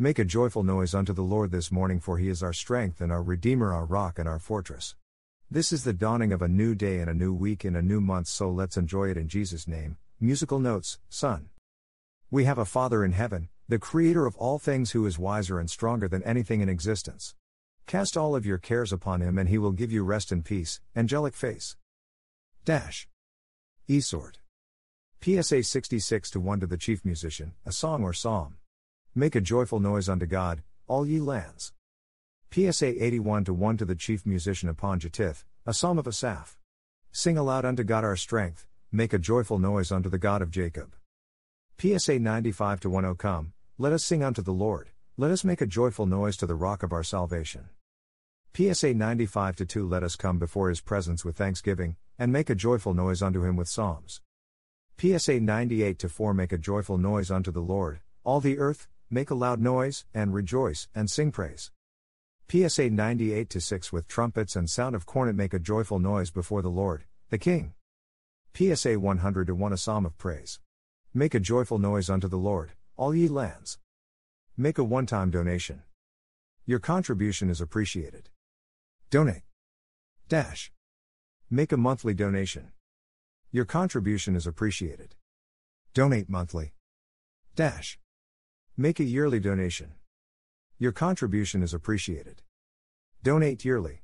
Make a joyful noise unto the Lord this morning, for he is our strength and our Redeemer, our rock and our fortress. This is the dawning of a new day and a new week and a new month, so let's enjoy it in Jesus' name. Musical notes, Son. We have a Father in heaven, the Creator of all things, who is wiser and stronger than anything in existence. Cast all of your cares upon him, and he will give you rest and peace. Angelic face. Dash. Esort. PSA 66 to 1 to the chief musician, a song or psalm. Make a joyful noise unto God, all ye lands. PSA 81 to 1 to the chief musician upon Gittith, a psalm of Asaph. Sing aloud unto God our strength, make a joyful noise unto the God of Jacob. PSA 95 to 1 O come, let us sing unto the Lord, let us make a joyful noise to the rock of our salvation. PSA 95 to 2 Let us come before his presence with thanksgiving, and make a joyful noise unto him with psalms. PSA 98 to 4 Make a joyful noise unto the Lord, all the earth, make a loud noise, and rejoice, and sing praise. PSA 98 6 With trumpets and sound of cornet make a joyful noise before the Lord, the King. PSA 100 1 A psalm of praise. Make a joyful noise unto the Lord, all ye lands. Make a one time donation. Your contribution is appreciated. Donate. Dash. Make a monthly donation. Your contribution is appreciated. Donate monthly. Dash. Make a yearly donation. Your contribution is appreciated. Donate yearly.